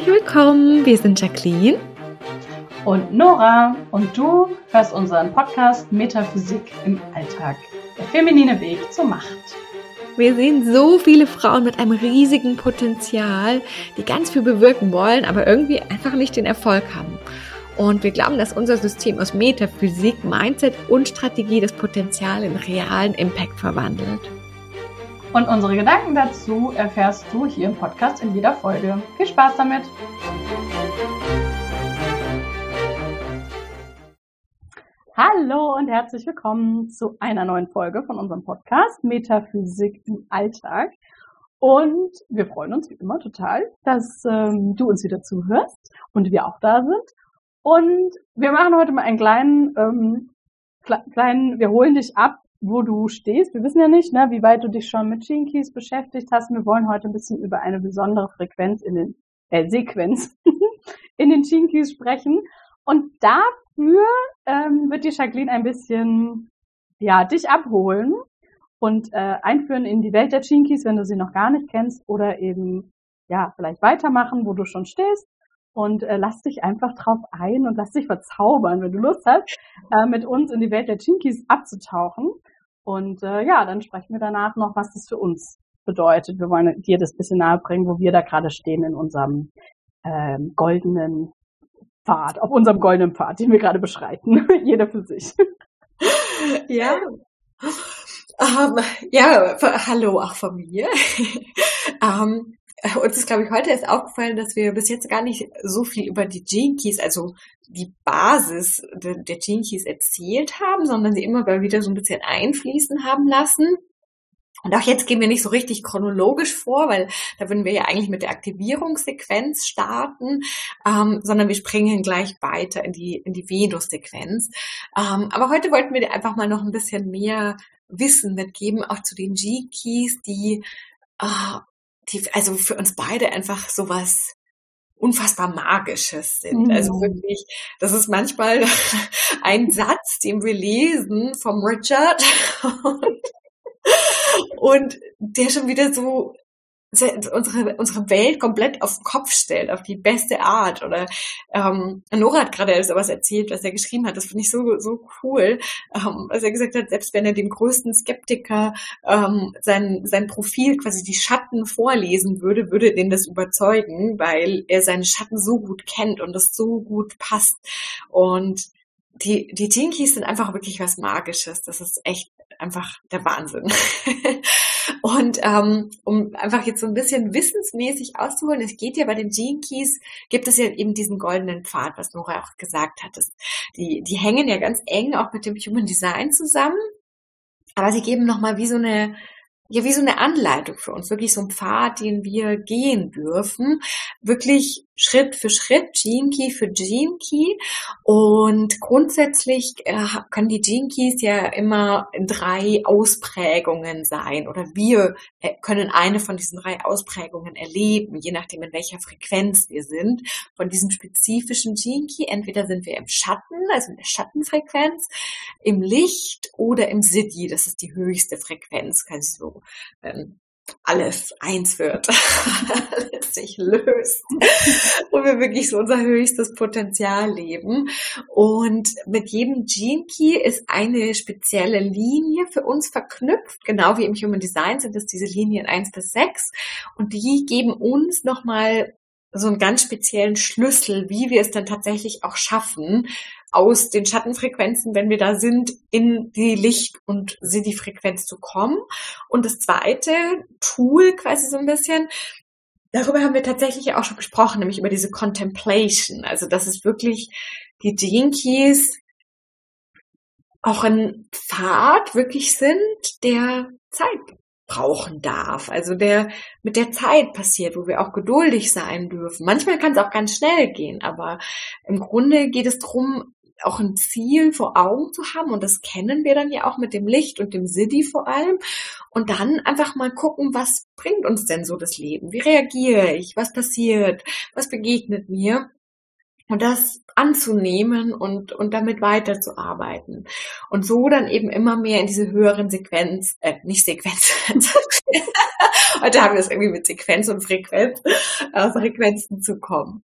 herzlich willkommen. Wir sind Jacqueline und Nora und du hörst unseren Podcast Metaphysik im Alltag. Der feminine Weg zur Macht. Wir sehen so viele Frauen mit einem riesigen Potenzial, die ganz viel bewirken wollen, aber irgendwie einfach nicht den Erfolg haben. Und wir glauben, dass unser System aus Metaphysik, Mindset und Strategie das Potenzial in realen Impact verwandelt. Und unsere Gedanken dazu erfährst du hier im Podcast in jeder Folge. Viel Spaß damit! Hallo und herzlich willkommen zu einer neuen Folge von unserem Podcast Metaphysik im Alltag. Und wir freuen uns wie immer total, dass ähm, du uns wieder zuhörst und wir auch da sind. Und wir machen heute mal einen kleinen, ähm, kleinen, wir holen dich ab, wo du stehst. Wir wissen ja nicht, ne, wie weit du dich schon mit Gene Keys beschäftigt hast. Wir wollen heute ein bisschen über eine besondere Frequenz in den, äh, Sequenz in den Gene Keys sprechen. Und dafür ähm, wird die Jacqueline ein bisschen, ja, dich abholen und äh, einführen in die Welt der Gene Keys, wenn du sie noch gar nicht kennst oder eben, ja, vielleicht weitermachen, wo du schon stehst und äh, lass dich einfach drauf ein und lass dich verzaubern, wenn du Lust hast, äh, mit uns in die Welt der Chinkies abzutauchen. Und äh, ja, dann sprechen wir danach noch, was das für uns bedeutet. Wir wollen dir das bisschen nahe bringen, wo wir da gerade stehen in unserem ähm, goldenen Pfad, auf unserem goldenen Pfad, den wir gerade beschreiten. Jeder für sich. Ja. Um, ähm, ja, hallo auch von mir. um, ähm, uns ist, glaube ich, heute erst aufgefallen, dass wir bis jetzt gar nicht so viel über die Gene Keys, also die Basis der, der Gene Keys erzählt haben, sondern sie immer mal wieder so ein bisschen einfließen haben lassen. Und auch jetzt gehen wir nicht so richtig chronologisch vor, weil da würden wir ja eigentlich mit der Aktivierungssequenz starten, ähm, sondern wir springen gleich weiter in die, in die Venus-Sequenz. Ähm, aber heute wollten wir dir einfach mal noch ein bisschen mehr Wissen mitgeben, auch zu den G-Keys, die äh, die also für uns beide einfach sowas unfassbar Magisches sind. Mhm. Also wirklich, das ist manchmal ein Satz, den wir lesen vom Richard und, und der schon wieder so unsere, unsere Welt komplett auf den Kopf stellt, auf die beste Art. Oder ähm, Nora hat gerade sowas erzählt, was er geschrieben hat. Das finde ich so, so cool. Ähm, was er gesagt hat, selbst wenn er dem größten Skeptiker ähm, sein, sein Profil, quasi die Schatten vorlesen würde, würde den das überzeugen, weil er seine Schatten so gut kennt und das so gut passt. Und die, die Tinkies sind einfach wirklich was Magisches. Das ist echt einfach der Wahnsinn. Und ähm, um einfach jetzt so ein bisschen wissensmäßig auszuholen, es geht ja bei den Gene Keys, gibt es ja eben diesen goldenen Pfad, was Nora auch gesagt hat. Das, die, die hängen ja ganz eng auch mit dem Human Design zusammen. Aber sie geben nochmal wie so eine ja wie so eine Anleitung für uns, wirklich so ein Pfad, den wir gehen dürfen, wirklich Schritt für Schritt, Gene für Gene. Und grundsätzlich äh, können die Gene ja immer drei Ausprägungen sein oder wir äh, können eine von diesen drei Ausprägungen erleben, je nachdem in welcher Frequenz wir sind von diesem spezifischen Gene. Entweder sind wir im Schatten, also in der Schattenfrequenz, im Licht oder im Siddhi, das ist die höchste Frequenz, kann ich so ähm, alles eins wird, alles sich löst und wir wirklich so unser höchstes Potenzial leben. Und mit jedem Gene Key ist eine spezielle Linie für uns verknüpft, genau wie im Human Design sind es diese Linien eins bis sechs und die geben uns nochmal so einen ganz speziellen Schlüssel, wie wir es dann tatsächlich auch schaffen, aus den Schattenfrequenzen, wenn wir da sind, in die Licht- und Siddhi-Frequenz zu kommen. Und das zweite Tool quasi so ein bisschen, darüber haben wir tatsächlich auch schon gesprochen, nämlich über diese Contemplation. Also, dass es wirklich die Jinkies auch ein Pfad wirklich sind, der Zeit brauchen darf. Also der mit der Zeit passiert, wo wir auch geduldig sein dürfen. Manchmal kann es auch ganz schnell gehen, aber im Grunde geht es darum, auch ein Ziel vor Augen zu haben und das kennen wir dann ja auch mit dem Licht und dem Siddhi vor allem und dann einfach mal gucken, was bringt uns denn so das Leben? Wie reagiere ich? Was passiert? Was begegnet mir? Und das anzunehmen und, und damit weiterzuarbeiten. Und so dann eben immer mehr in diese höheren Sequenz, äh, nicht Sequenz. Heute haben wir es irgendwie mit Sequenz und Frequenz, äh, Frequenzen zu kommen.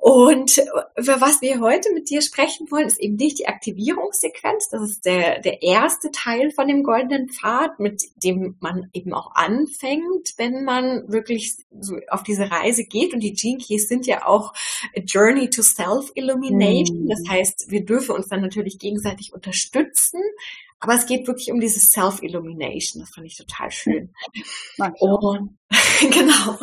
Und über was wir heute mit dir sprechen wollen, ist eben nicht die Aktivierungssequenz. Das ist der, der erste Teil von dem goldenen Pfad, mit dem man eben auch anfängt, wenn man wirklich so auf diese Reise geht. Und die Gene Keys sind ja auch a Journey to Self-Illumination. Mhm. Das heißt, wir dürfen uns dann natürlich gegenseitig unterstützen. Aber es geht wirklich um dieses Self-Illumination. Das fand ich total schön. Und, genau.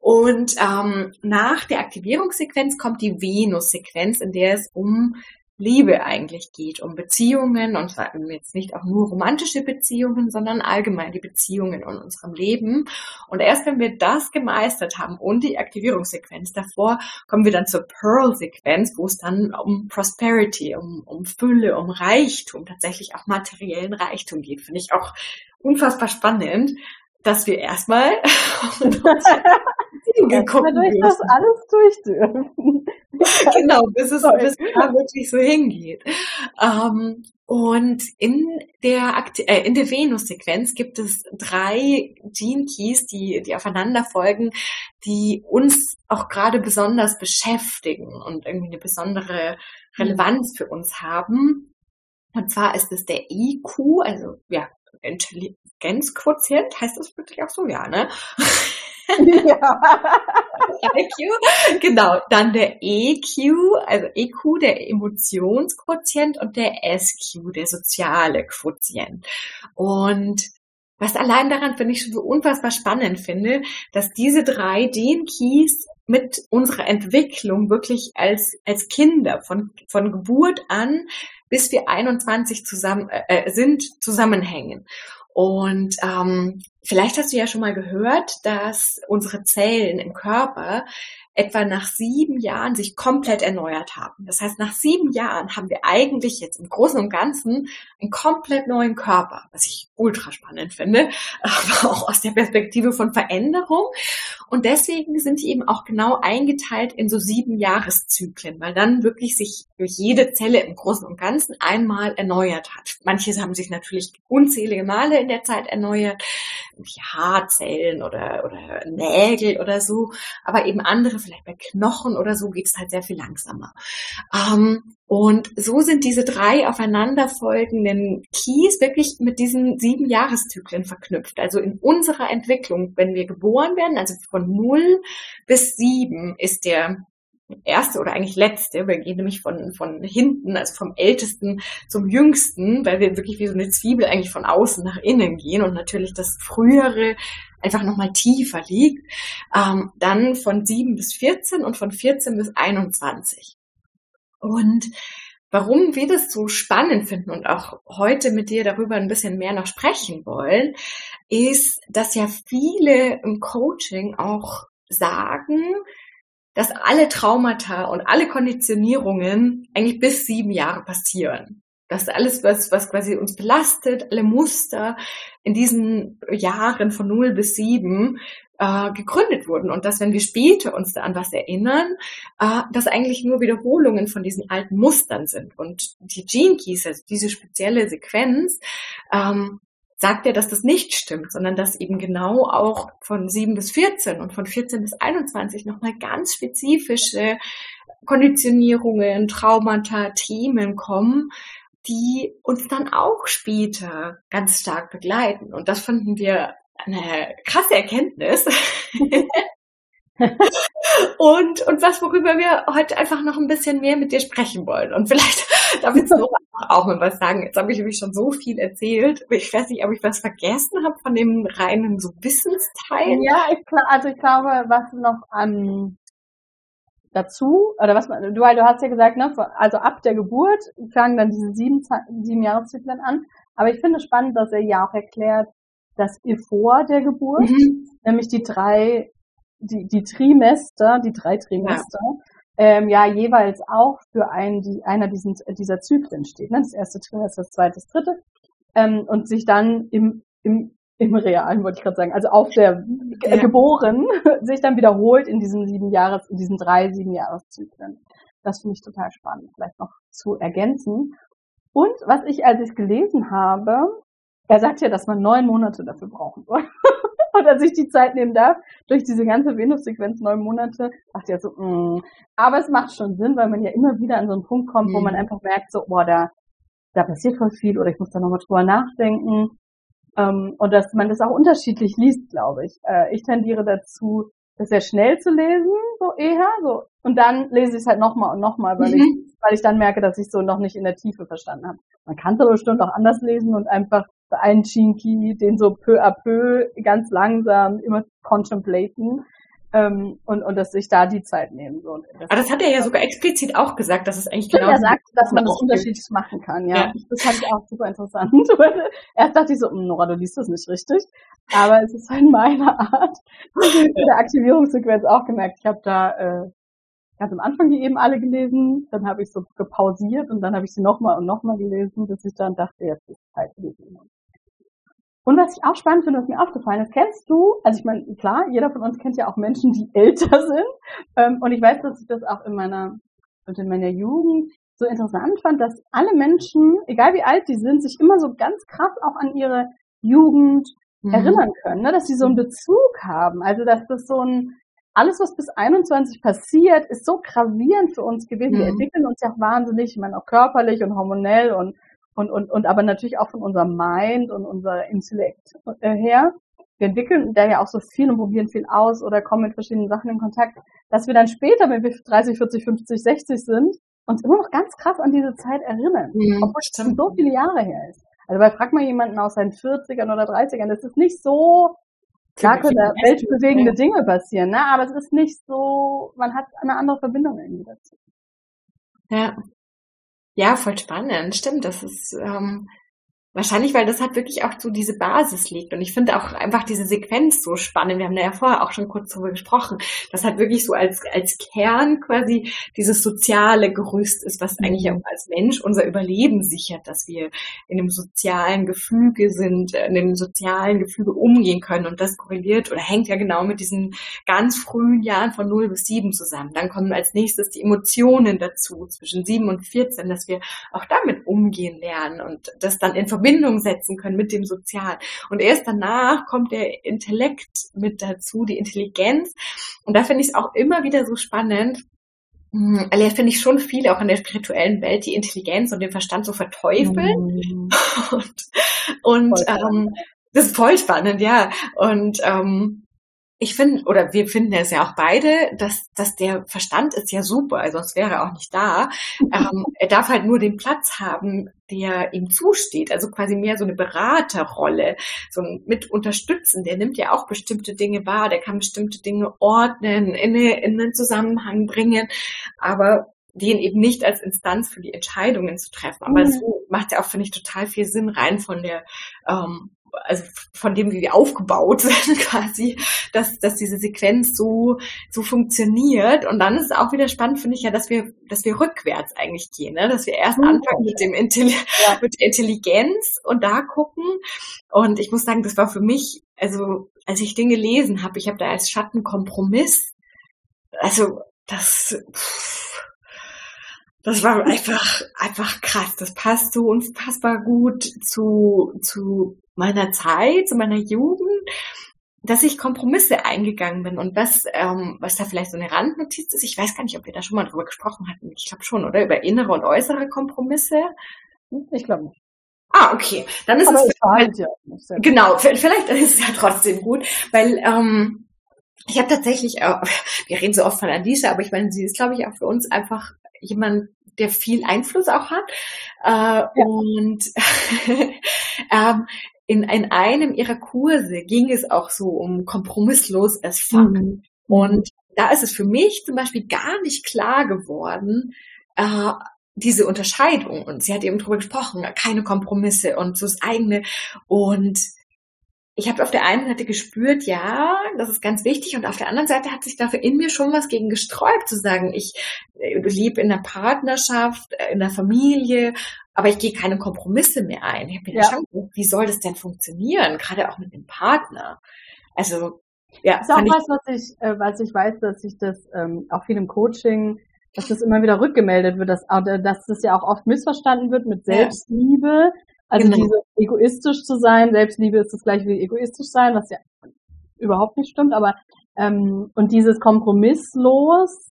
Und ähm, nach der Aktivierungssequenz kommt die Venus-Sequenz, in der es um Liebe eigentlich geht, um Beziehungen und jetzt nicht auch nur romantische Beziehungen, sondern allgemein die Beziehungen in unserem Leben. Und erst wenn wir das gemeistert haben und die Aktivierungssequenz davor, kommen wir dann zur Pearl-Sequenz, wo es dann um Prosperity, um, um Fülle, um Reichtum, tatsächlich auch materiellen Reichtum geht. Finde ich auch unfassbar spannend, dass wir erstmal geguckt durch das alles durch dürfen. genau, bis es, bis es da wirklich so hingeht. Ähm, und in der, äh, in der Venus-Sequenz gibt es drei Gene Keys, die, die aufeinander folgen, die uns auch gerade besonders beschäftigen und irgendwie eine besondere Relevanz für uns haben. Und zwar ist es der IQ, also ja, Intelligenzquotient, heißt das wirklich auch so? Ja, ne? Ja. IQ, genau. Dann der EQ, also EQ, der Emotionsquotient und der SQ, der soziale Quotient. Und was allein daran finde ich schon so unfassbar spannend finde, dass diese drei den Keys mit unserer Entwicklung wirklich als, als Kinder von, von Geburt an bis wir 21 zusammen, äh, äh, sind, zusammenhängen. Und ähm, vielleicht hast du ja schon mal gehört, dass unsere Zellen im Körper etwa nach sieben Jahren sich komplett erneuert haben. Das heißt, nach sieben Jahren haben wir eigentlich jetzt im Großen und Ganzen einen komplett neuen Körper, was ich ultra spannend finde, aber auch aus der Perspektive von Veränderung. Und deswegen sind die eben auch genau eingeteilt in so sieben Jahreszyklen, weil dann wirklich sich durch jede Zelle im Großen und Ganzen einmal erneuert hat. Manche haben sich natürlich unzählige Male in der Zeit erneuert, wie Haarzellen oder, oder Nägel oder so, aber eben andere vielleicht bei Knochen oder so geht es halt sehr viel langsamer. Ähm, und so sind diese drei aufeinanderfolgenden Keys wirklich mit diesen sieben Jahreszyklen verknüpft. Also in unserer Entwicklung, wenn wir geboren werden, also von null bis sieben ist der erste oder eigentlich letzte. Wir gehen nämlich von, von hinten, also vom ältesten zum jüngsten, weil wir wirklich wie so eine Zwiebel eigentlich von außen nach innen gehen und natürlich das frühere einfach nochmal tiefer liegt. Ähm, dann von 7 bis 14 und von 14 bis 21. Und warum wir das so spannend finden und auch heute mit dir darüber ein bisschen mehr noch sprechen wollen, ist, dass ja viele im Coaching auch sagen, dass alle Traumata und alle Konditionierungen eigentlich bis sieben Jahre passieren dass alles, was, was quasi uns belastet, alle Muster in diesen Jahren von 0 bis 7 äh, gegründet wurden und dass, wenn wir später uns da an was erinnern, äh, das eigentlich nur Wiederholungen von diesen alten Mustern sind. Und die Gene Keys, also diese spezielle Sequenz, ähm, sagt ja, dass das nicht stimmt, sondern dass eben genau auch von 7 bis 14 und von 14 bis 21 nochmal ganz spezifische Konditionierungen, Traumata, Themen kommen, die uns dann auch später ganz stark begleiten. Und das fanden wir eine krasse Erkenntnis. und, und was, worüber wir heute einfach noch ein bisschen mehr mit dir sprechen wollen. Und vielleicht darf ich noch auch mal was sagen. Jetzt habe ich nämlich schon so viel erzählt. Ich weiß nicht, ob ich was vergessen habe von dem reinen so Wissensteil. Ja, ich, also ich glaube, was noch am dazu, oder was man, du, du hast ja gesagt, ne, also ab der Geburt fangen dann diese sieben, sieben Jahreszyklen an. Aber ich finde es spannend, dass er ja auch erklärt, dass ihr vor der Geburt, mhm. nämlich die drei, die, die Trimester, die drei Trimester, ja. Ähm, ja jeweils auch für einen, die, einer diesen, dieser Zyklen steht. Ne? Das erste Trimester, das zweite, das dritte. Ähm, und sich dann im, im im Realen, wollte ich gerade sagen, also auf der ja. geboren, sich dann wiederholt in diesen sieben Jahres, in diesen drei sieben Jahreszyklen. Das finde ich total spannend, vielleicht noch zu ergänzen. Und was ich, als ich es gelesen habe, er sagt ja, dass man neun Monate dafür brauchen soll. und dass ich die Zeit nehmen darf, durch diese ganze Venus-Sequenz neun Monate, dachte ich so, mh. aber es macht schon Sinn, weil man ja immer wieder an so einen Punkt kommt, mhm. wo man einfach merkt, so, boah, da, da passiert voll viel oder ich muss da nochmal drüber nachdenken. Ähm, und dass man das auch unterschiedlich liest, glaube ich. Äh, ich tendiere dazu, das sehr schnell zu lesen, so eher, so. Und dann lese ich es halt nochmal und nochmal, weil mhm. ich, weil ich dann merke, dass ich so noch nicht in der Tiefe verstanden habe. Man kann es aber bestimmt auch anders lesen und einfach einen Chinky, den so peu à peu, ganz langsam, immer contemplaten. Ähm, und, und dass sich da die Zeit nehmen. So. Aber das hat er ja sogar explizit auch gesagt, dass es eigentlich genau. Er sagt, dass man das unterschiedlich machen kann, ja. ja. Das fand ich auch super interessant. Erst dachte ich so, hm, Nora, du liest das nicht richtig. Aber es ist halt meine Art. In der Aktivierungssequenz auch gemerkt. Ich habe da äh, ganz am Anfang die eben alle gelesen, dann habe ich so gepausiert und dann habe ich sie nochmal und nochmal gelesen, bis ich dann dachte, jetzt ist Zeit für die und was ich auch spannend finde, was mir aufgefallen ist, kennst du, also ich meine, klar, jeder von uns kennt ja auch Menschen, die älter sind. Ähm, und ich weiß, dass ich das auch in meiner, in meiner Jugend so interessant fand, dass alle Menschen, egal wie alt die sind, sich immer so ganz krass auch an ihre Jugend mhm. erinnern können, ne? dass sie so einen Bezug haben. Also dass das so ein, alles, was bis 21 passiert, ist so gravierend für uns gewesen. Mhm. Wir entwickeln uns ja auch wahnsinnig, ich meine auch körperlich und hormonell und und, und, und aber natürlich auch von unserem Mind und unser Intellekt äh, her. Wir entwickeln da ja auch so viel und probieren viel aus oder kommen mit verschiedenen Sachen in Kontakt, dass wir dann später, wenn wir 30, 40, 50, 60 sind, uns immer noch ganz krass an diese Zeit erinnern, mhm, obwohl es schon so viele Jahre her ist. Also weil frag mal jemanden aus seinen 40ern oder 30ern, das ist nicht so, klar können da weltbewegende Dinge passieren, ne? aber es ist nicht so, man hat eine andere Verbindung irgendwie dazu. Ja, ja, voll spannend. Stimmt, das ist ähm, Wahrscheinlich, weil das halt wirklich auch so diese Basis liegt. Und ich finde auch einfach diese Sequenz so spannend. Wir haben da ja vorher auch schon kurz darüber gesprochen. Das hat wirklich so als, als Kern quasi dieses soziale Gerüst ist, was eigentlich auch als Mensch unser Überleben sichert, dass wir in einem sozialen Gefüge sind, in dem sozialen Gefüge umgehen können. Und das korreliert oder hängt ja genau mit diesen ganz frühen Jahren von 0 bis 7 zusammen. Dann kommen als nächstes die Emotionen dazu, zwischen 7 und 14, dass wir auch damit umgehen lernen und das dann in Verbindung Verbindung setzen können mit dem Sozial. Und erst danach kommt der Intellekt mit dazu, die Intelligenz. Und da finde ich es auch immer wieder so spannend, also finde ich schon viele auch in der spirituellen Welt die Intelligenz und den Verstand so verteufeln. Mhm. Und, und ähm, das ist voll spannend, ja. Und ähm, ich finde, oder wir finden es ja auch beide, dass, dass der Verstand ist ja super, also sonst wäre er auch nicht da. ähm, er darf halt nur den Platz haben, der ihm zusteht, also quasi mehr so eine Beraterrolle, so ein mit unterstützen. Der nimmt ja auch bestimmte Dinge wahr, der kann bestimmte Dinge ordnen, in, eine, in einen Zusammenhang bringen, aber den eben nicht als Instanz für die Entscheidungen zu treffen. Aber mhm. so macht ja auch, finde ich, total viel Sinn rein von der ähm, also von dem, wie wir aufgebaut sind quasi, dass, dass diese Sequenz so, so funktioniert. Und dann ist es auch wieder spannend, finde ich ja, dass wir, dass wir rückwärts eigentlich gehen, ne? dass wir erst mhm. anfangen mit dem Intelli ja. mit Intelligenz und da gucken. Und ich muss sagen, das war für mich, also als ich Dinge gelesen habe, ich habe da als Schattenkompromiss, also das, pff, das war einfach, einfach krass. Das passt so unfassbar gut zu, zu meiner Zeit, zu meiner Jugend, dass ich Kompromisse eingegangen bin. Und was, ähm, was da vielleicht so eine Randnotiz ist, ich weiß gar nicht, ob wir da schon mal drüber gesprochen hatten. Ich glaube schon, oder? Über innere und äußere Kompromisse. Ich glaube nicht. Ah, okay. Dann ist Aber es halt, ja genau. Vielleicht ist es ja trotzdem gut, weil ähm, ich habe tatsächlich, äh, wir reden so oft von Alicia, aber ich meine, sie ist, glaube ich, auch für uns einfach jemand, der viel Einfluss auch hat. Äh, ja. Und ähm, in, in einem ihrer Kurse ging es auch so um kompromisslos as fuck. Mhm. Und da ist es für mich zum Beispiel gar nicht klar geworden, äh, diese Unterscheidung. Und sie hat eben drüber gesprochen, keine Kompromisse und so das eigene. Und ich habe auf der einen Seite gespürt, ja, das ist ganz wichtig, und auf der anderen Seite hat sich dafür in mir schon was gegen gesträubt, zu sagen, ich äh, lebe in der Partnerschaft, äh, in der Familie, aber ich gehe keine Kompromisse mehr ein. Ich habe mir ja. schon gedacht, wie soll das denn funktionieren, gerade auch mit dem Partner? Also ja, das ist auch was, was ich, äh, was ich weiß, dass ich das ähm, auch viel im Coaching dass das immer wieder rückgemeldet wird, dass, dass das ja auch oft missverstanden wird mit Selbstliebe. Also genau. diese egoistisch zu sein, Selbstliebe ist das gleiche wie egoistisch sein, was ja überhaupt nicht stimmt, aber ähm, und dieses kompromisslos,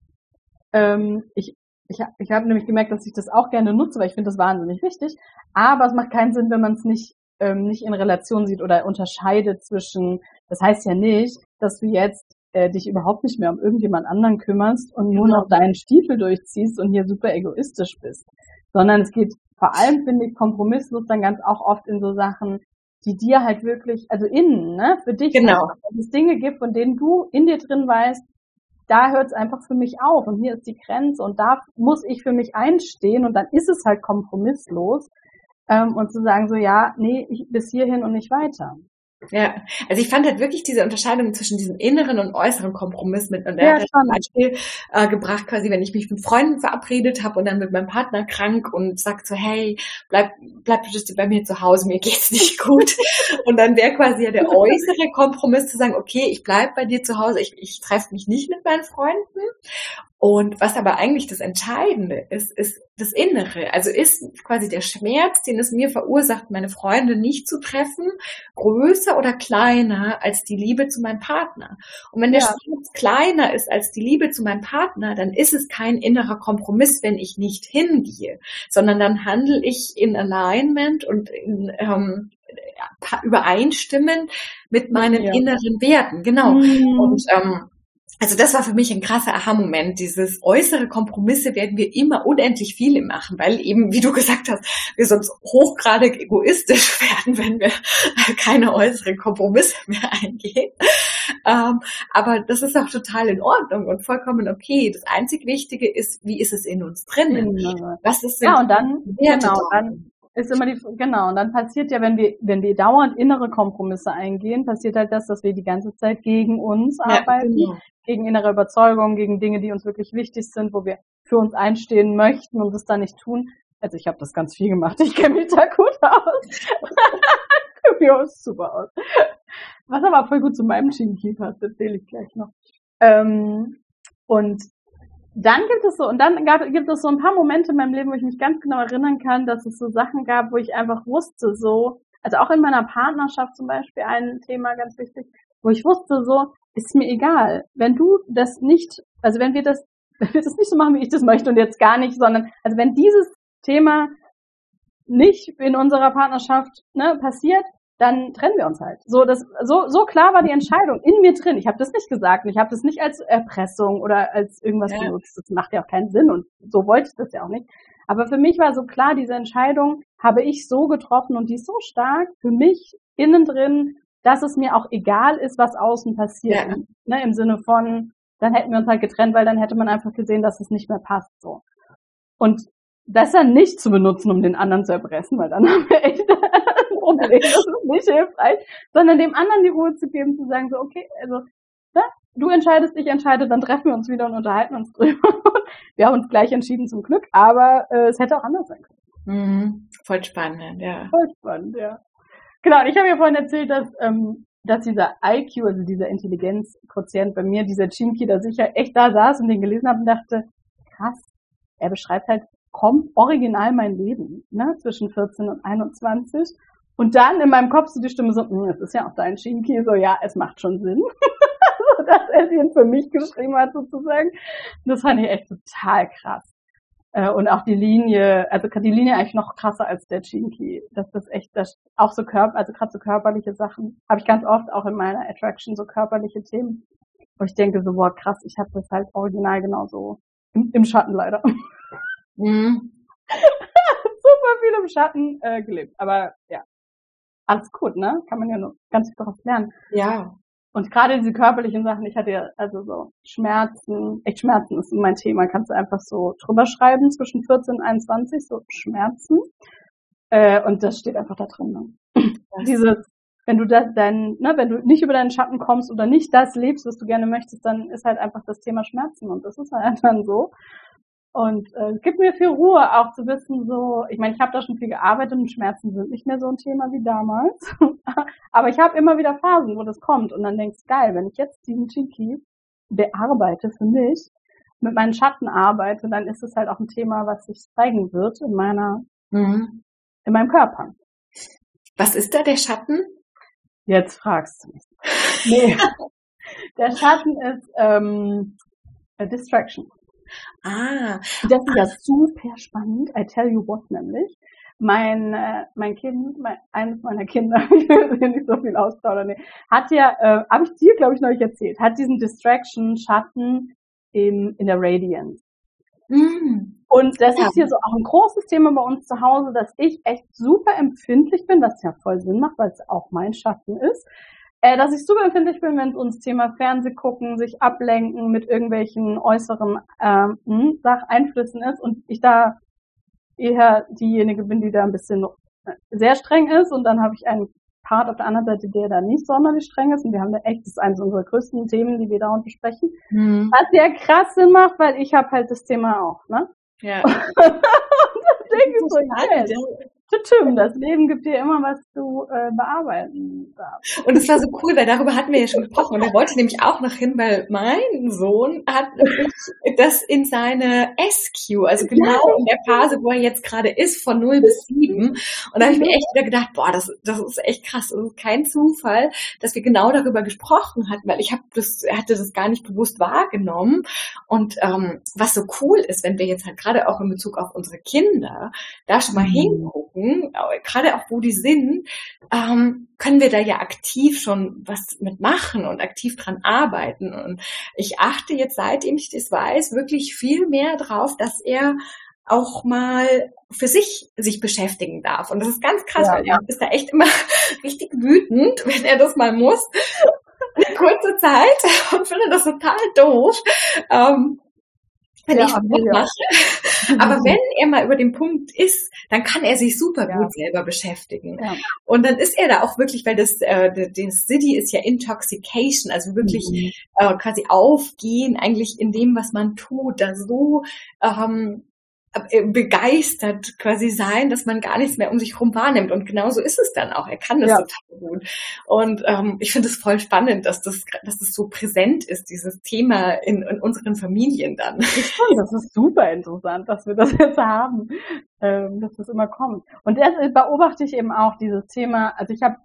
ähm, ich ich, ich habe nämlich gemerkt, dass ich das auch gerne nutze, weil ich finde das wahnsinnig wichtig. Aber es macht keinen Sinn, wenn man es nicht, ähm, nicht in Relation sieht oder unterscheidet zwischen, das heißt ja nicht, dass du jetzt äh, dich überhaupt nicht mehr um irgendjemand anderen kümmerst und nur genau. noch deinen Stiefel durchziehst und hier super egoistisch bist. Sondern es geht vor allem, finde ich, kompromisslos dann ganz auch oft in so Sachen, die dir halt wirklich, also innen, ne, für dich, genau. dass es Dinge gibt, von denen du in dir drin weißt, da hört es einfach für mich auf und hier ist die Grenze und da muss ich für mich einstehen und dann ist es halt kompromisslos ähm, und zu sagen so, ja, nee, ich, bis hierhin und nicht weiter. Ja, also ich fand halt wirklich diese Unterscheidung zwischen diesem inneren und äußeren Kompromiss mit und er hat ein Beispiel äh, gebracht, quasi, wenn ich mich mit Freunden verabredet habe und dann mit meinem Partner krank und sagt so, hey, bleib, bleib bitte bei mir zu Hause, mir geht's nicht gut. und dann wäre quasi ja der äußere Kompromiss zu sagen, okay, ich bleib bei dir zu Hause, ich, ich treffe mich nicht mit meinen Freunden. Und was aber eigentlich das Entscheidende ist, ist das Innere. Also ist quasi der Schmerz, den es mir verursacht, meine Freunde nicht zu treffen, größer oder kleiner als die Liebe zu meinem Partner. Und wenn der ja. Schmerz kleiner ist als die Liebe zu meinem Partner, dann ist es kein innerer Kompromiss, wenn ich nicht hingehe, sondern dann handle ich in Alignment und in ähm, übereinstimmen mit meinen ja. inneren Werten. Genau. Mhm. Und ähm, also das war für mich ein krasser Aha-Moment. Dieses äußere Kompromisse werden wir immer unendlich viele machen, weil eben, wie du gesagt hast, wir sonst hochgradig egoistisch werden, wenn wir keine äußeren Kompromisse mehr eingehen. Ähm, aber das ist auch total in Ordnung und vollkommen okay. Das einzig Wichtige ist, wie ist es in uns drinnen? Was ist denn ja, und dann, genau, dann ist immer die, genau, und dann passiert ja, wenn wir, wenn wir dauernd innere Kompromisse eingehen, passiert halt das, dass wir die ganze Zeit gegen uns ja, arbeiten, genau. gegen innere Überzeugungen, gegen Dinge, die uns wirklich wichtig sind, wo wir für uns einstehen möchten und das dann nicht tun. Also ich habe das ganz viel gemacht, ich kenne mich da gut aus. ja, super aus. Was aber voll gut zu meinem Chinky passt, erzähle ich gleich noch. Ähm, und dann gibt es so, und dann gab, gibt es so ein paar Momente in meinem Leben, wo ich mich ganz genau erinnern kann, dass es so Sachen gab, wo ich einfach wusste, so, also auch in meiner Partnerschaft zum Beispiel ein Thema ganz wichtig, wo ich wusste, so, ist mir egal. Wenn du das nicht, also wenn wir das, wenn wir das nicht so machen, wie ich das möchte und jetzt gar nicht, sondern, also wenn dieses Thema nicht in unserer Partnerschaft ne, passiert, dann trennen wir uns halt. So, das, so, so klar war die Entscheidung in mir drin. Ich habe das nicht gesagt und ich habe das nicht als Erpressung oder als irgendwas ja. benutzt. Das macht ja auch keinen Sinn und so wollte ich das ja auch nicht. Aber für mich war so klar, diese Entscheidung habe ich so getroffen und die ist so stark für mich innen drin, dass es mir auch egal ist, was außen passiert. Ja. Ne, Im Sinne von, dann hätten wir uns halt getrennt, weil dann hätte man einfach gesehen, dass es nicht mehr passt. So. Und besser nicht zu benutzen, um den anderen zu erpressen, weil dann haben wir echt Problem, das ist nicht hilfreich, sondern dem anderen die Ruhe zu geben, zu sagen, so, okay, also, ne, du entscheidest, ich entscheide, dann treffen wir uns wieder und unterhalten uns drüber. wir haben uns gleich entschieden zum Glück, aber äh, es hätte auch anders sein können. Mhm, voll spannend, ja. Voll spannend, ja. Genau, und ich habe ja vorhin erzählt, dass, ähm, dass dieser IQ, also dieser Intelligenzquotient bei mir, dieser Chimki, dass ich ja echt da saß und den gelesen habe und dachte, krass, er beschreibt halt kommt original mein Leben, ne, zwischen 14 und 21. Und dann in meinem Kopf so die Stimme so, hm, es ist ja auch dein Shinki, so ja, es macht schon Sinn. so, dass er den für mich geschrieben hat sozusagen. Das fand ich echt total krass. Äh, und auch die Linie, also die Linie eigentlich noch krasser als der Chinky. Dass das echt, das auch so körper, also gerade so körperliche Sachen, habe ich ganz oft auch in meiner Attraction so körperliche Themen, wo ich denke so, boah, krass, ich habe das halt original genauso im, im Schatten leider. Mhm. Super viel im Schatten äh, gelebt. Aber ja, alles gut, ne? Kann man ja nur ganz viel daraus lernen. Ja. Und gerade diese körperlichen Sachen, ich hatte ja also so Schmerzen, echt Schmerzen ist mein Thema, kannst du einfach so drüber schreiben zwischen 14 und 21, so Schmerzen. Äh, und das steht einfach da drin. Ne? Dieses, wenn du das dann, ne, wenn du nicht über deinen Schatten kommst oder nicht das lebst, was du gerne möchtest, dann ist halt einfach das Thema Schmerzen und das ist halt dann so. Und äh, es gibt mir viel Ruhe, auch zu wissen, so, ich meine, ich habe da schon viel gearbeitet und Schmerzen sind nicht mehr so ein Thema wie damals. Aber ich habe immer wieder Phasen, wo das kommt. Und dann denkst du, geil, wenn ich jetzt diesen Chinky bearbeite für mich, mit meinen Schatten arbeite, dann ist es halt auch ein Thema, was sich zeigen wird in meiner, mhm. in meinem Körper. Was ist da der Schatten? Jetzt fragst du mich. Nee. der Schatten ist ähm, a Distraction. Ah. Das ist ja super spannend. I tell you what nämlich. Mein, äh, mein Kind, mein, eines meiner Kinder, ich will nicht so viel ausplaudern, nee, hat ja, äh, habe ich dir, glaube ich, neulich erzählt, hat diesen Distraction Schatten im, in der Radiance. Mm. Und das ja. ist hier so auch ein großes Thema bei uns zu Hause, dass ich echt super empfindlich bin, was ja voll Sinn macht, weil es auch mein Schatten ist. Äh, dass ich super empfindlich bin, wenn es ums Thema Fernseh gucken, sich ablenken mit irgendwelchen äußeren ähm, hm, Sacheinflüssen ist und ich da eher diejenige bin, die da ein bisschen äh, sehr streng ist und dann habe ich einen Part auf der anderen Seite, der da nicht sonderlich streng ist und wir haben da echt, das ist eines unserer größten Themen, die wir dauernd besprechen, mhm. was sehr krass Sinn macht, weil ich habe halt das Thema auch, ne? Ja. und dann denke ich so, yes. Tim, das Leben gibt dir immer was zu äh, bearbeiten. Und es war so cool, weil darüber hatten wir ja schon gesprochen. Und er wollte nämlich auch noch hin, weil mein Sohn hat das in seine SQ, also genau in der Phase, wo er jetzt gerade ist, von 0 bis 7. Und da habe ich mir echt wieder gedacht, boah, das, das ist echt krass. Das ist kein Zufall, dass wir genau darüber gesprochen hatten, weil ich hab das, hatte das gar nicht bewusst wahrgenommen. Und ähm, was so cool ist, wenn wir jetzt halt gerade auch in Bezug auf unsere Kinder da schon mal mhm. hingucken, gucken, gerade auch wo die sind, ähm, können wir da ja aktiv schon was mitmachen und aktiv dran arbeiten. Und ich achte jetzt, seitdem ich das weiß, wirklich viel mehr drauf, dass er auch mal für sich sich beschäftigen darf. Und das ist ganz krass, ja, weil er ist da echt immer richtig wütend, wenn er das mal muss. Eine kurze Zeit und finde das total doof. Ähm, wenn ja, ich mache. Aber wenn er mal über den Punkt ist, dann kann er sich super ja. gut selber beschäftigen. Ja. Und dann ist er da auch wirklich, weil das, äh, das City ist ja Intoxication, also wirklich mhm. äh, quasi aufgehen eigentlich in dem, was man tut, da so ähm, äh, begeistert quasi sein, dass man gar nichts mehr um sich herum wahrnimmt. Und genauso ist es dann auch. Er kann das ja. total gut. Und ähm, ich finde es voll spannend, dass das, dass das so präsent ist, dieses Thema in, in unseren Familien dann. Das ist super interessant, dass wir das jetzt haben, ähm, dass das immer kommt. Und das beobachte ich eben auch dieses Thema. Also ich habe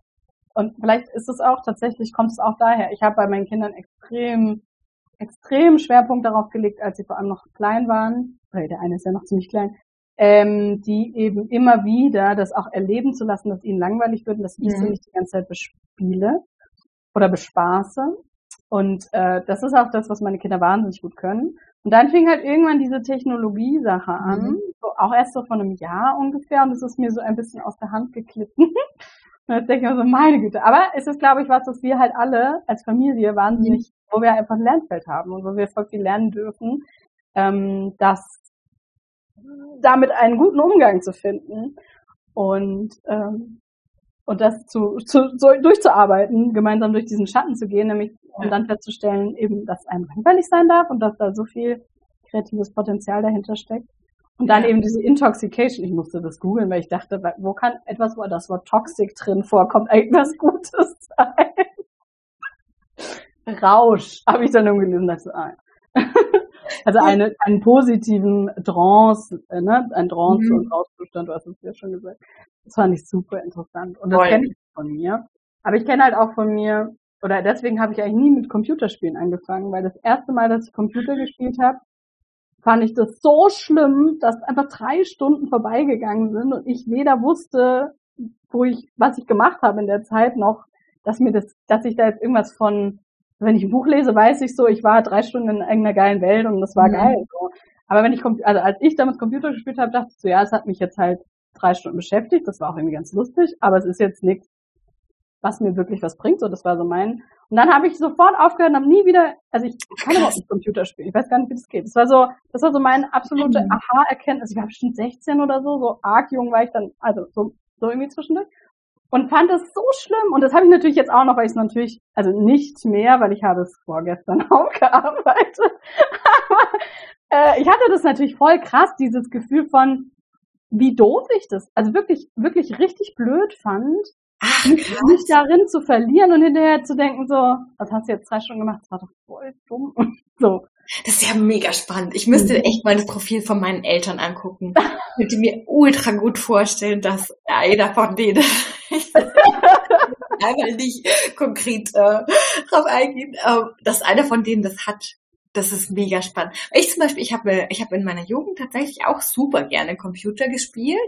und vielleicht ist es auch tatsächlich, kommt es auch daher. Ich habe bei meinen Kindern extrem extrem Schwerpunkt darauf gelegt, als sie vor allem noch klein waren, weil der eine ist ja noch ziemlich klein, ähm, die eben immer wieder das auch erleben zu lassen, dass ihnen langweilig wird und dass ich mhm. sie nicht die ganze Zeit bespiele oder bespaße. Und äh, das ist auch das, was meine Kinder wahnsinnig gut können. Und dann fing halt irgendwann diese Technologie-Sache an, mhm. so, auch erst so von einem Jahr ungefähr, und es ist mir so ein bisschen aus der Hand geklitten. und jetzt denke ich mir so, meine Güte. Aber es ist, glaube ich, was, was wir halt alle als Familie wahnsinnig mhm wo wir einfach ein Lernfeld haben und wo wir voll viel lernen dürfen, ähm, das damit einen guten Umgang zu finden und ähm, und das zu, zu so durchzuarbeiten, gemeinsam durch diesen Schatten zu gehen, nämlich um dann festzustellen, eben, dass einem langweilig sein darf und dass da so viel kreatives Potenzial dahinter steckt. Und dann ja. eben diese Intoxication. Ich musste das googeln, weil ich dachte, wo kann etwas, wo das Wort Toxic drin vorkommt, irgendwas Gutes sein? Rausch, habe ich dann irgendwie gelesen, dachte, ah, Also eine, einen positiven Trance, äh, ne? ein Trance- mhm. und Rauschzustand, du hast es ja schon gesagt. Das fand ich super interessant. Und das kenne ich von mir. Aber ich kenne halt auch von mir, oder deswegen habe ich eigentlich nie mit Computerspielen angefangen, weil das erste Mal, dass ich Computer gespielt habe, fand ich das so schlimm, dass einfach drei Stunden vorbeigegangen sind und ich weder wusste, wo ich, was ich gemacht habe in der Zeit noch, dass mir das, dass ich da jetzt irgendwas von wenn ich ein Buch lese, weiß ich so, ich war drei Stunden in irgendeiner geilen Welt und das war mhm. geil. So. Aber wenn ich, also als ich damals Computer gespielt habe, dachte ich so, ja, es hat mich jetzt halt drei Stunden beschäftigt, das war auch irgendwie ganz lustig, aber es ist jetzt nichts, was mir wirklich was bringt, so, das war so mein. Und dann habe ich sofort aufgehört und habe nie wieder, also ich kann überhaupt nicht Computer spielen, ich weiß gar nicht, wie das geht. Das war so, das war so meine absolute mhm. Aha-Erkenntnis. Ich war bestimmt 16 oder so, so arg jung war ich dann, also so, so irgendwie zwischendurch und fand es so schlimm. Und das habe ich natürlich jetzt auch noch, weil ich es natürlich, also nicht mehr, weil ich habe es vorgestern aufgearbeitet. Aber äh, ich hatte das natürlich voll krass, dieses Gefühl von, wie doof ich das, also wirklich, wirklich richtig blöd fand, Ach, mich, mich darin zu verlieren und hinterher zu denken, so, was hast du jetzt drei Stunden gemacht? Das war doch voll dumm. so. Das ist ja mega spannend. Ich müsste mhm. echt mal das Profil von meinen Eltern angucken. Ich könnte mir ultra gut vorstellen, dass einer von denen einmal nicht konkret äh, drauf eingehen, äh, dass einer von denen das hat. Das ist mega spannend. Ich zum Beispiel, ich habe ich hab in meiner Jugend tatsächlich auch super gerne Computer gespielt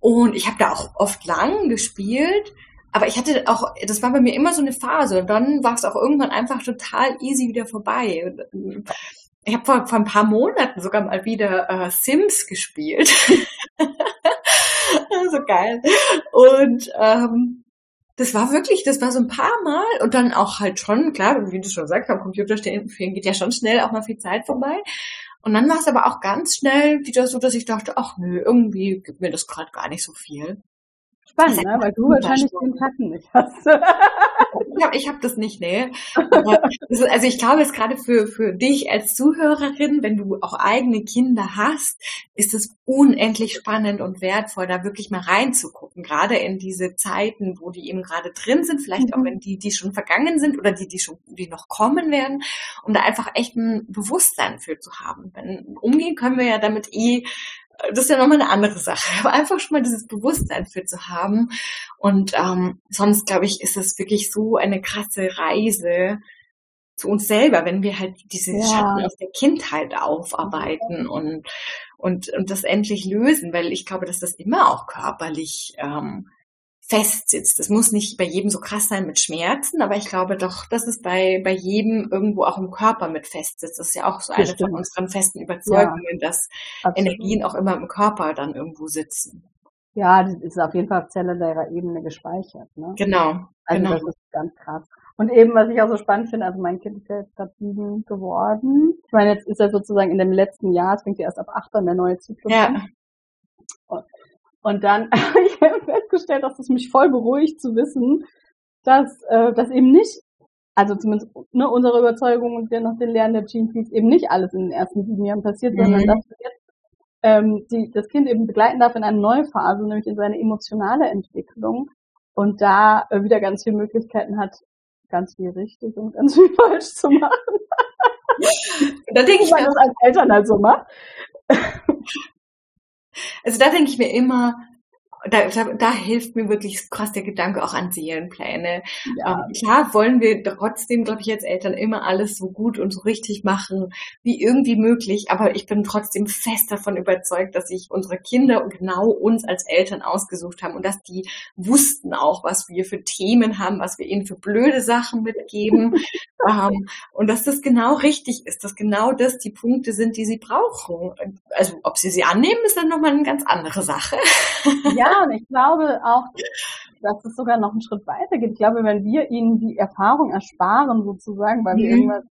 und ich habe da auch oft lang gespielt. Aber ich hatte auch, das war bei mir immer so eine Phase. Und dann war es auch irgendwann einfach total easy wieder vorbei. Ich habe vor, vor ein paar Monaten sogar mal wieder äh, Sims gespielt. so geil. Und ähm, das war wirklich, das war so ein paar Mal und dann auch halt schon, klar, wie du schon sagst, am Computer stehen geht ja schon schnell auch mal viel Zeit vorbei. Und dann war es aber auch ganz schnell wieder so, dass ich dachte, ach nö, irgendwie gibt mir das gerade gar nicht so viel. Spannend, ne? weil du wahrscheinlich den Tacken nicht hast. ich habe das nicht, ne? Ist, also ich glaube, es gerade für, für dich als Zuhörerin, wenn du auch eigene Kinder hast, ist es unendlich spannend und wertvoll, da wirklich mal reinzugucken. Gerade in diese Zeiten, wo die eben gerade drin sind, vielleicht mhm. auch in die, die schon vergangen sind oder die, die schon, die noch kommen werden, um da einfach echt ein Bewusstsein für zu haben. Denn umgehen können wir ja damit eh das ist ja nochmal eine andere Sache. Aber einfach schon mal dieses Bewusstsein für zu haben. Und ähm, sonst, glaube ich, ist es wirklich so eine krasse Reise zu uns selber, wenn wir halt diese ja. Schatten aus der Kindheit aufarbeiten und, und, und das endlich lösen, weil ich glaube, dass das immer auch körperlich ähm, festsitzt. Das muss nicht bei jedem so krass sein mit Schmerzen, aber ich glaube doch, dass es bei, bei jedem irgendwo auch im Körper mit festsitzt. Das ist ja auch so eine von unseren festen Überzeugungen, ja, dass absolut. Energien auch immer im Körper dann irgendwo sitzen. Ja, das ist auf jeden Fall auf zellulärer Ebene gespeichert. Ne? Genau. Also genau. das ist ganz krass. Und eben, was ich auch so spannend finde, also mein Kind ist ja jetzt gerade sieben geworden. Ich meine, jetzt ist er sozusagen in dem letzten Jahr, es fängt ja erst ab acht an der neue Zyklus ja. an. Und dann habe ich festgestellt, dass es mich voll beruhigt zu wissen, dass äh, das eben nicht, also zumindest ne, unsere Überzeugung und der nach den Lehren der Gene Keys eben nicht alles in den ersten sieben Jahren passiert, mhm. sondern dass jetzt ähm, die, das Kind eben begleiten darf in eine neue Phase, nämlich in seine emotionale Entwicklung und da äh, wieder ganz viele Möglichkeiten hat, ganz viel richtig und ganz viel falsch zu machen. da denke ich, mir, das als Eltern halt so macht. Also da denke ich mir immer, da, da, da hilft mir wirklich krass der Gedanke auch an Seelenpläne. Ja. Ähm, klar wollen wir trotzdem, glaube ich, als Eltern immer alles so gut und so richtig machen, wie irgendwie möglich. Aber ich bin trotzdem fest davon überzeugt, dass sich unsere Kinder genau uns als Eltern ausgesucht haben und dass die wussten auch, was wir für Themen haben, was wir ihnen für blöde Sachen mitgeben. ähm, und dass das genau richtig ist, dass genau das die Punkte sind, die sie brauchen. Also ob sie sie annehmen, ist dann nochmal eine ganz andere Sache. Ja, ja, und ich glaube auch, dass es sogar noch einen Schritt weiter geht. Ich glaube, wenn wir ihnen die Erfahrung ersparen, sozusagen, weil mhm. wir irgendwas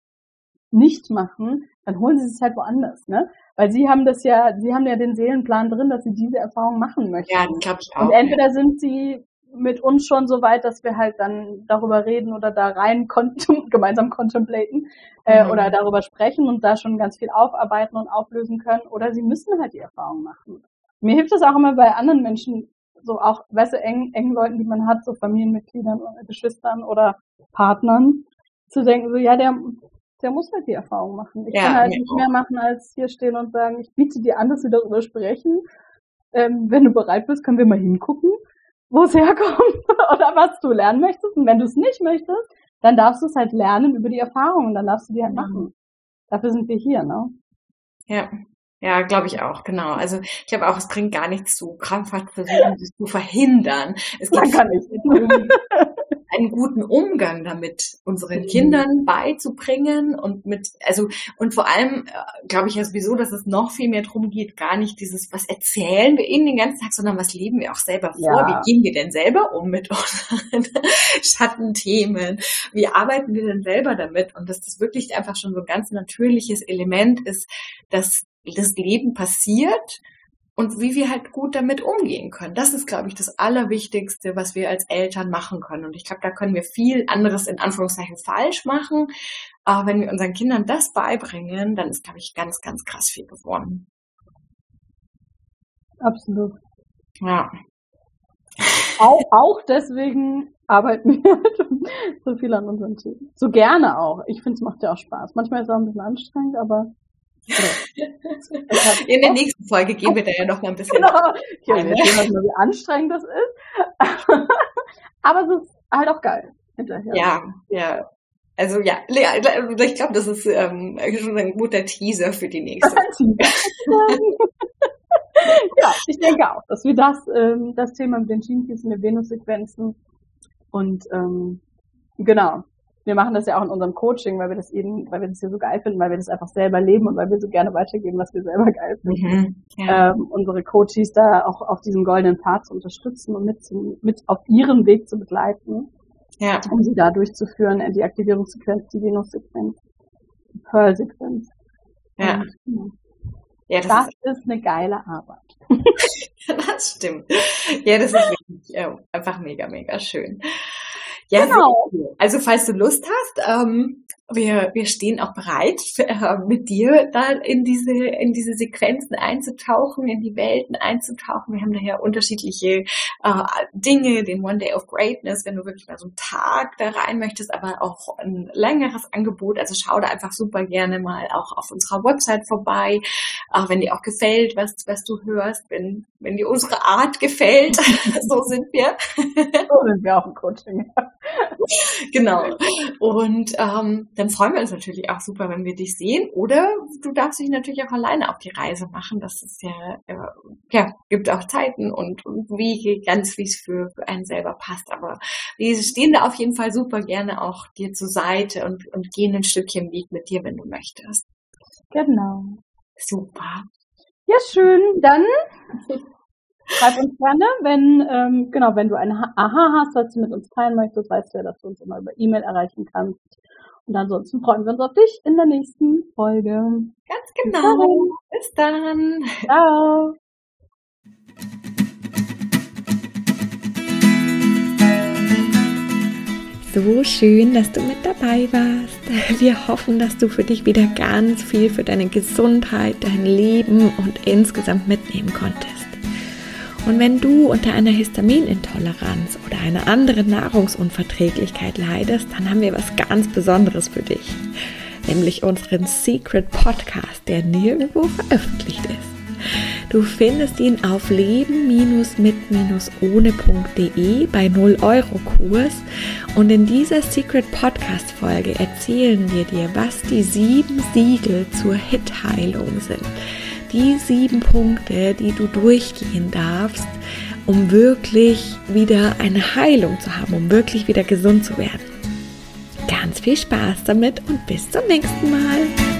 nicht machen, dann holen sie es halt woanders, ne? Weil sie haben das ja, sie haben ja den Seelenplan drin, dass sie diese Erfahrung machen möchten. Ja, glaube ich auch. Und entweder sind sie mit uns schon so weit, dass wir halt dann darüber reden oder da rein gemeinsam contemplaten äh, mhm. oder darüber sprechen und da schon ganz viel aufarbeiten und auflösen können, oder sie müssen halt die Erfahrung machen. Mir hilft das auch immer bei anderen Menschen, so auch, weißt du, engen, engen Leuten, die man hat, so Familienmitgliedern oder Geschwistern oder Partnern, zu denken, so, ja, der, der muss halt die Erfahrung machen. Ich ja, kann halt nicht auch. mehr machen, als hier stehen und sagen, ich biete dir an, dass wir darüber sprechen. Ähm, wenn du bereit bist, können wir mal hingucken, wo es herkommt oder was du lernen möchtest. Und wenn du es nicht möchtest, dann darfst du es halt lernen über die Erfahrung und dann darfst du die halt mhm. machen. Dafür sind wir hier, ne? Ja, ja, glaube ich auch, genau. Also ich glaube auch, es bringt gar nichts zu krampfhaft versuchen, das zu verhindern. Es geht gar nicht. einen guten Umgang damit unseren mhm. Kindern beizubringen und mit, also und vor allem äh, glaube ich ja sowieso, dass es noch viel mehr darum geht, gar nicht dieses, was erzählen wir ihnen den ganzen Tag, sondern was leben wir auch selber vor? Ja. Wie gehen wir denn selber um mit unseren Schattenthemen? Wie arbeiten wir denn selber damit? Und dass das wirklich einfach schon so ein ganz natürliches Element ist, dass das Leben passiert und wie wir halt gut damit umgehen können. Das ist, glaube ich, das Allerwichtigste, was wir als Eltern machen können. Und ich glaube, da können wir viel anderes in Anführungszeichen falsch machen. Aber wenn wir unseren Kindern das beibringen, dann ist, glaube ich, ganz, ganz krass viel gewonnen. Absolut. Ja. auch, auch deswegen arbeiten wir so viel an unserem Team. So gerne auch. Ich finde, es macht ja auch Spaß. Manchmal ist es auch ein bisschen anstrengend, aber in der nächsten Folge gehen wir da ja noch mal ein bisschen. Genau. Ich habe nicht wie anstrengend das ist. aber es ist halt auch geil. Hinterher. Ja, ja. Also ja, ich glaube, das ist ähm, schon ein guter Teaser für die nächste. ja, ich denke auch, dass wir das, ähm, das Thema mit den und den Venus-Sequenzen und ähm, genau, wir machen das ja auch in unserem Coaching, weil wir das eben, weil wir das hier so geil finden, weil wir das einfach selber leben und weil wir so gerne weitergeben, was wir selber geil finden. Mhm, ja. ähm, unsere Coaches da auch auf diesem goldenen Pfad zu unterstützen und mit, zu, mit auf ihrem Weg zu begleiten, ja. um sie da durchzuführen, die Aktivierungssequenz, die Venus-Sequenz, die Pearl-Sequenz. Ja. Und, ja, das, das ist, ist, eine geile Arbeit. das stimmt. Ja, das ist wirklich äh, einfach mega, mega schön. Ja, genau. Also falls du Lust hast, ähm, wir, wir stehen auch bereit, äh, mit dir da in diese, in diese Sequenzen einzutauchen, in die Welten einzutauchen. Wir haben daher unterschiedliche äh, Dinge, den One Day of Greatness, wenn du wirklich mal so einen Tag da rein möchtest, aber auch ein längeres Angebot. Also schau da einfach super gerne mal auch auf unserer Website vorbei, äh, wenn dir auch gefällt, was, was du hörst, wenn, wenn dir unsere Art gefällt. so sind wir. so sind wir auch im Coaching. genau. Und ähm, dann freuen wir uns natürlich auch super, wenn wir dich sehen. Oder du darfst dich natürlich auch alleine auf die Reise machen. Das ist ja, äh, ja, gibt auch Zeiten und, und wie ganz wie es für, für einen selber passt. Aber wir stehen da auf jeden Fall super gerne auch dir zur Seite und, und gehen ein Stückchen Weg mit dir, wenn du möchtest. Genau. Super. Ja, schön. Dann Schreib uns gerne, wenn, ähm, genau, wenn du ein Aha hast, was du mit uns teilen möchtest, weißt du ja, dass du uns immer über E-Mail erreichen kannst. Und ansonsten freuen wir uns auf dich in der nächsten Folge. Ganz genau. Bis dann. Ciao. So schön, dass du mit dabei warst. Wir hoffen, dass du für dich wieder ganz viel für deine Gesundheit, dein Leben und insgesamt mitnehmen konntest. Und wenn du unter einer Histaminintoleranz oder einer anderen Nahrungsunverträglichkeit leidest, dann haben wir was ganz Besonderes für dich, nämlich unseren Secret Podcast, der nirgendwo veröffentlicht ist. Du findest ihn auf leben-mit-ohne.de bei 0 Euro Kurs. Und in dieser Secret Podcast Folge erzählen wir dir, was die sieben Siegel zur Hit-Heilung sind die sieben Punkte, die du durchgehen darfst, um wirklich wieder eine Heilung zu haben, um wirklich wieder gesund zu werden. Ganz viel Spaß damit und bis zum nächsten Mal.